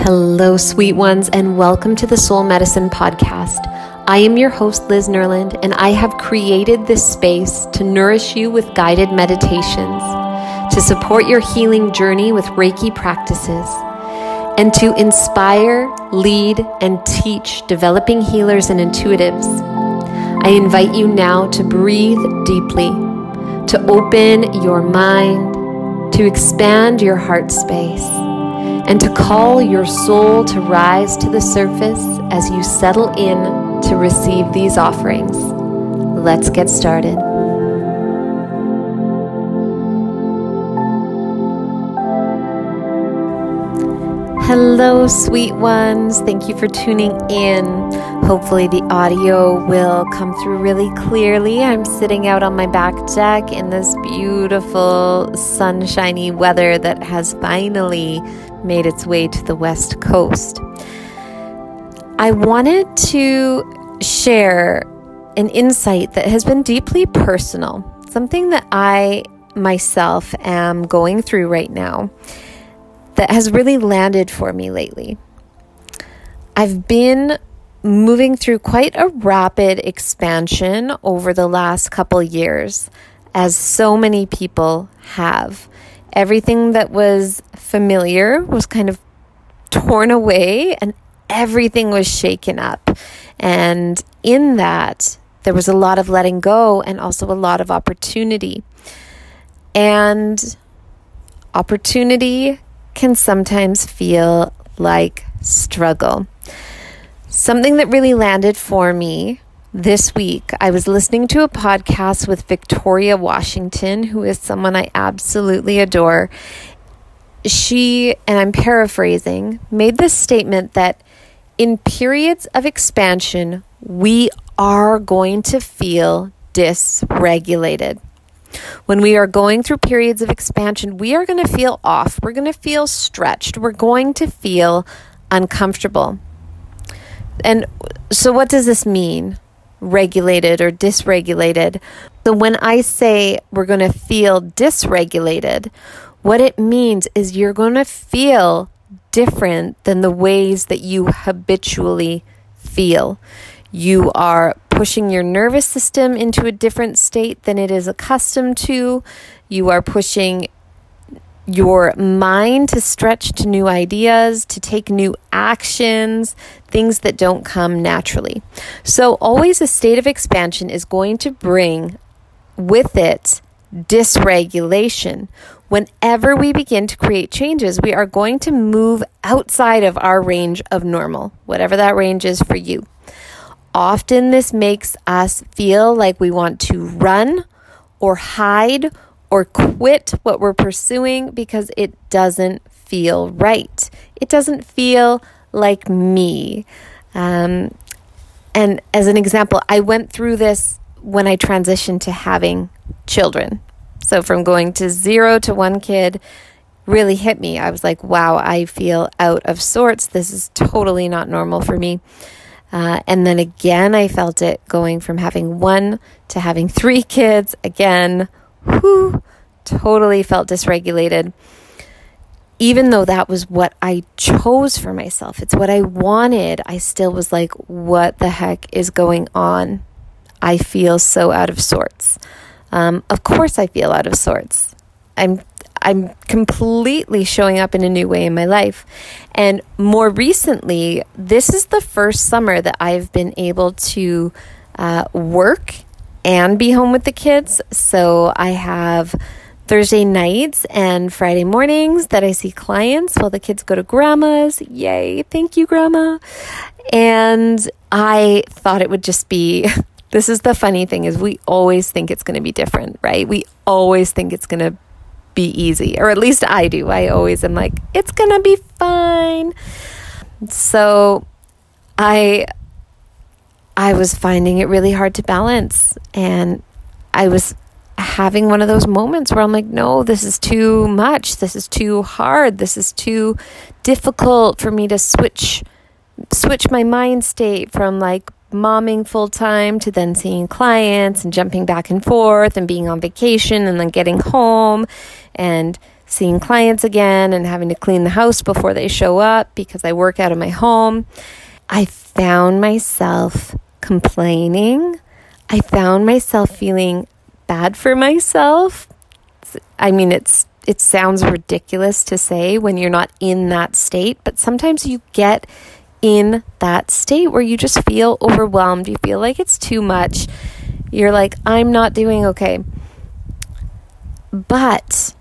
Hello, sweet ones, and welcome to the Soul Medicine Podcast. I am your host, Liz Nerland, and I have created this space to nourish you with guided meditations, to support your healing journey with Reiki practices, and to inspire, lead, and teach developing healers and intuitives. I invite you now to breathe deeply, to open your mind, to expand your heart space and to call your soul to rise to the surface as you settle in to receive these offerings. Let's get started. Hello, sweet ones. Thank you for tuning in. Hopefully, the audio will come through really clearly. I'm sitting out on my back deck in this beautiful, sunshiny weather that has finally made its way to the West Coast. I wanted to share an insight that has been deeply personal, something that I myself am going through right now that has really landed for me lately. I've been moving through quite a rapid expansion over the last couple years, as so many people have. Everything that was familiar was kind of torn away, and everything was shaken up. And in that, there was a lot of letting go and also a lot of opportunity. And opportunity can sometimes feel like struggle. Something that really landed for me this week, I was listening to a podcast with Victoria Washington, who is someone I absolutely adore. She, and I'm paraphrasing, made this statement that in periods of expansion, we are going to feel dysregulated. When we are going through periods of expansion, we are going to feel off. We're going to feel stretched. We're going to feel uncomfortable. And so, what does this mean? Regulated or dysregulated. So, when I say we're going to feel dysregulated, what it means is you're going to feel different than the ways that you habitually feel. You are pushing your nervous system into a different state than it is accustomed to. You are pushing your mind to stretch to new ideas, to take new actions, things that don't come naturally. So, always a state of expansion is going to bring with it dysregulation. Whenever we begin to create changes, we are going to move outside of our range of normal, whatever that range is for you. Often, this makes us feel like we want to run or hide or quit what we're pursuing because it doesn't feel right. It doesn't feel like me. Um, and as an example, I went through this when I transitioned to having children. So from going to zero to one kid really hit me. I was like, wow, I feel out of sorts. This is totally not normal for me. Uh, and then again, I felt it going from having one to having three kids. Again, whoo, totally felt dysregulated. Even though that was what I chose for myself, it's what I wanted, I still was like, what the heck is going on? I feel so out of sorts. Um, of course, I feel out of sorts. I'm I'm completely showing up in a new way in my life. And more recently, this is the first summer that I've been able to uh, work and be home with the kids. So I have Thursday nights and Friday mornings that I see clients while the kids go to grandma's. Yay. Thank you, grandma. And I thought it would just be this is the funny thing is we always think it's going to be different, right? We always think it's going to be easy, or at least I do. I always am like, it's going to be fine. So I I was finding it really hard to balance and I was having one of those moments where I'm like, no, this is too much. This is too hard. This is too difficult for me to switch switch my mind state from like momming full time to then seeing clients and jumping back and forth and being on vacation and then getting home and seeing clients again and having to clean the house before they show up because I work out of my home, I found myself complaining. I found myself feeling bad for myself. I mean, it's it sounds ridiculous to say when you're not in that state, but sometimes you get in that state where you just feel overwhelmed. You feel like it's too much. You're like, I'm not doing okay. But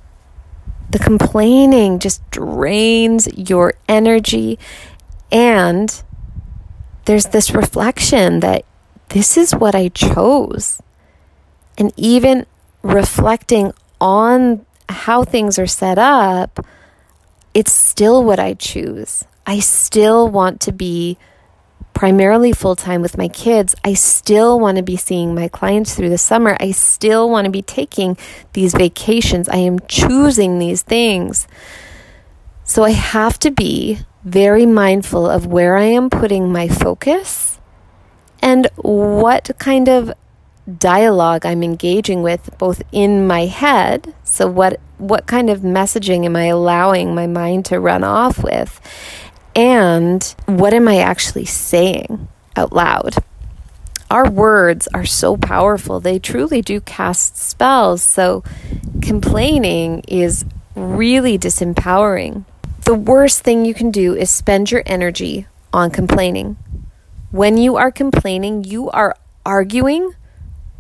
the complaining just drains your energy. And there's this reflection that this is what I chose. And even reflecting on how things are set up, it's still what I choose. I still want to be primarily full time with my kids. I still want to be seeing my clients through the summer. I still want to be taking these vacations. I am choosing these things. So I have to be very mindful of where I am putting my focus and what kind of dialogue I'm engaging with both in my head. So what what kind of messaging am I allowing my mind to run off with? And what am I actually saying out loud? Our words are so powerful. They truly do cast spells. So complaining is really disempowering. The worst thing you can do is spend your energy on complaining. When you are complaining, you are arguing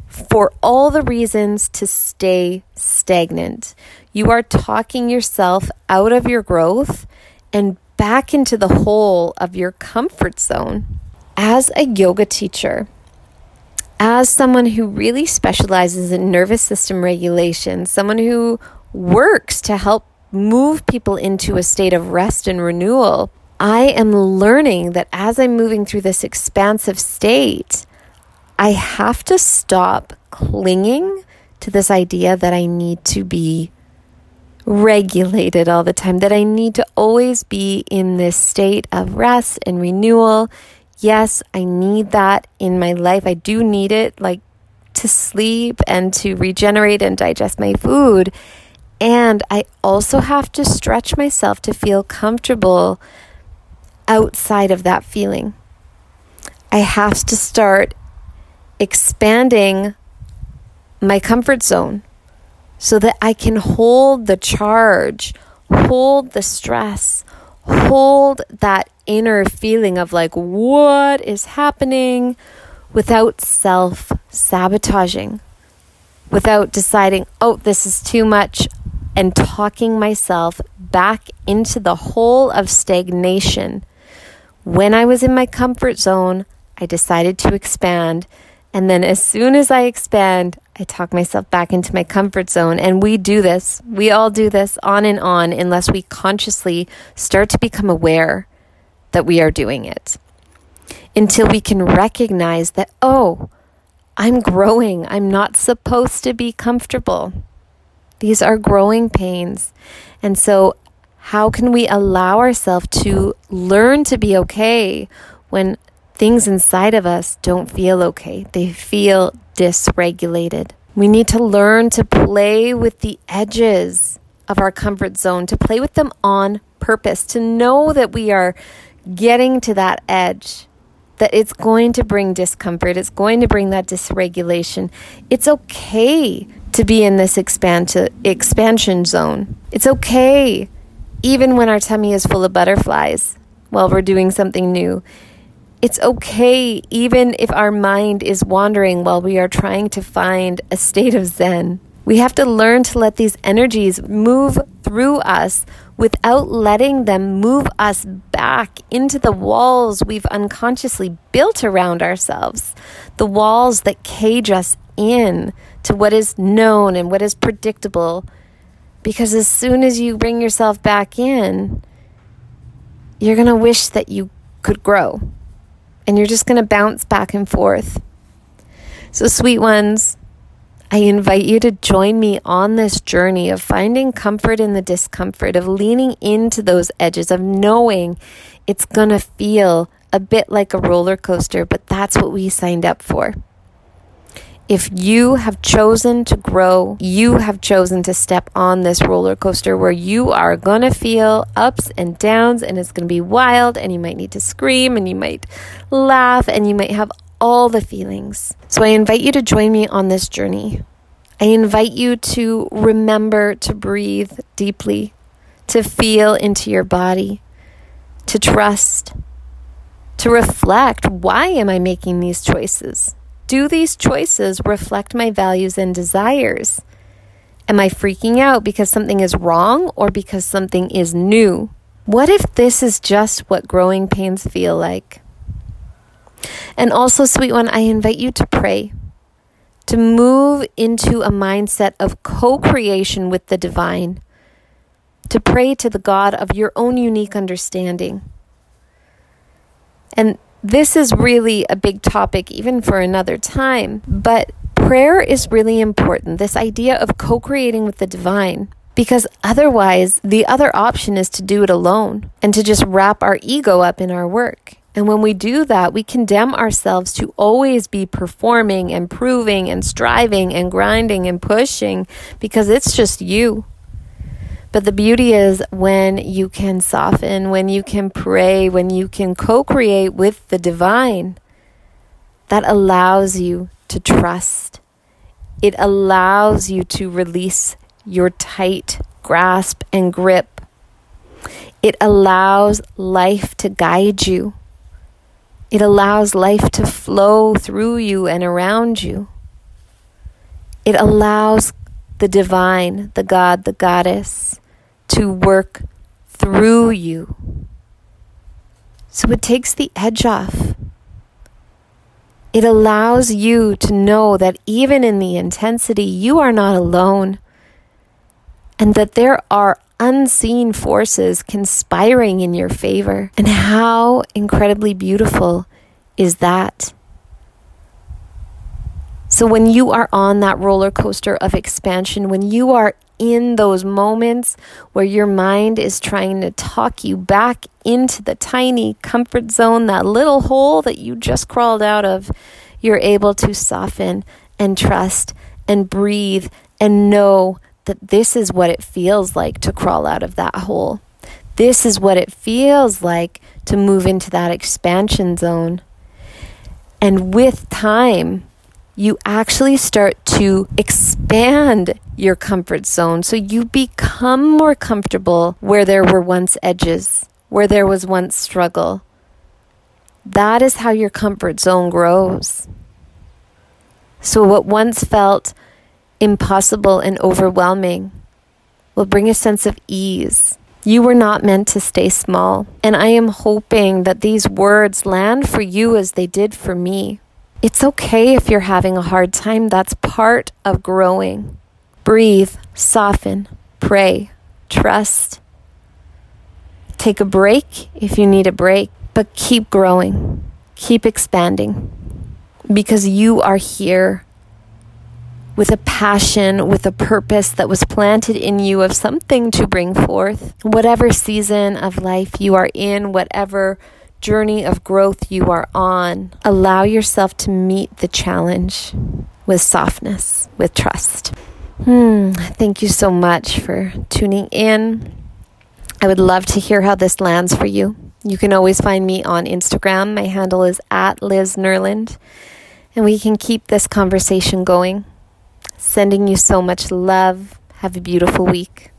for all the reasons to stay stagnant. You are talking yourself out of your growth and back into the hole of your comfort zone. As a yoga teacher, as someone who really specializes in nervous system regulation, someone who works to help move people into a state of rest and renewal, I am learning that as I'm moving through this expansive state, I have to stop clinging to this idea that I need to be regulated all the time, that I need to always be in this state of rest and renewal. Yes, I need that in my life. I do need it, like to sleep and to regenerate and digest my food. And I also have to stretch myself to feel comfortable outside of that feeling. I have to start expanding my comfort zone so that I can hold the charge, hold the stress, hold that inner feeling of like, what is happening without self sabotaging, without deciding, oh, this is too much, and talking myself back into the hole of stagnation. When I was in my comfort zone, I decided to expand and then as soon as I expand, I talk myself back into my comfort zone. And we do this. We all do this on and on unless we consciously start to become aware that we are doing it. Until we can recognize that, oh, I'm growing. I'm not supposed to be comfortable. These are growing pains. And so, how can we allow ourselves to learn to be okay when things inside of us don't feel okay. They feel dysregulated. We need to learn to play with the edges of our comfort zone, to play with them on purpose, to know that we are getting to that edge, that it's going to bring discomfort, it's going to bring that dysregulation. It's okay to be in this expansion zone. It's okay, even when our tummy is full of butterflies while we're doing something new. It's okay, even if our mind is wandering while we are trying to find a state of Zen. We have to learn to let these energies move through us without letting them move us back into the walls we've unconsciously built around ourselves, the walls that cage us in to what is known and what is predictable. Because as soon as you bring yourself back in, you're going to wish that you could grow and you're just going to bounce back and forth. So, sweet ones, I invite you to join me on this journey of finding comfort in the discomfort, of leaning into those edges, of knowing it's going to feel a bit like a roller coaster, but that's what we signed up for. If you have chosen to grow, you have chosen to step on this roller coaster where you are going to feel ups and downs and it's going to be wild and you might need to scream and you might laugh and you might have all the feelings. So I invite you to join me on this journey. I invite you to remember to breathe deeply, to feel into your body, to trust, to reflect why am I making these choices? Do these choices reflect my values and desires? Am I freaking out because something is wrong or because something is new? What if this is just what growing pains feel like? And also, sweet one, I invite you to pray, to move into a mindset of co creation with the divine, to pray to the God of your own unique understanding. And this is really a big topic, even for another time. But prayer is really important. This idea of co creating with the divine. Because otherwise, the other option is to do it alone and to just wrap our ego up in our work. And when we do that, we condemn ourselves to always be performing and proving and striving and grinding and pushing because it's just you. But the beauty is when you can soften, when you can pray, when you can co create with the divine, that allows you to trust. It allows you to release your tight grasp and grip. It allows life to guide you. It allows life to flow through you and around you. It allows the divine, the God, the goddess, to work through you. So it takes the edge off. It allows you to know that even in the intensity, you are not alone and that there are unseen forces conspiring in your favor. And how incredibly beautiful is that? So, when you are on that roller coaster of expansion, when you are in those moments where your mind is trying to talk you back into the tiny comfort zone, that little hole that you just crawled out of, you're able to soften and trust and breathe and know that this is what it feels like to crawl out of that hole. This is what it feels like to move into that expansion zone. And with time, you actually start to expand your comfort zone. So you become more comfortable where there were once edges, where there was once struggle. That is how your comfort zone grows. So, what once felt impossible and overwhelming will bring a sense of ease. You were not meant to stay small. And I am hoping that these words land for you as they did for me. It's okay if you're having a hard time. That's part of growing. Breathe, soften, pray, trust. Take a break if you need a break, but keep growing, keep expanding because you are here with a passion, with a purpose that was planted in you of something to bring forth. Whatever season of life you are in, whatever journey of growth you are on, allow yourself to meet the challenge with softness, with trust. Hmm, thank you so much for tuning in. I would love to hear how this lands for you. You can always find me on Instagram. My handle is at Liz Nerland, and we can keep this conversation going. Sending you so much love. Have a beautiful week.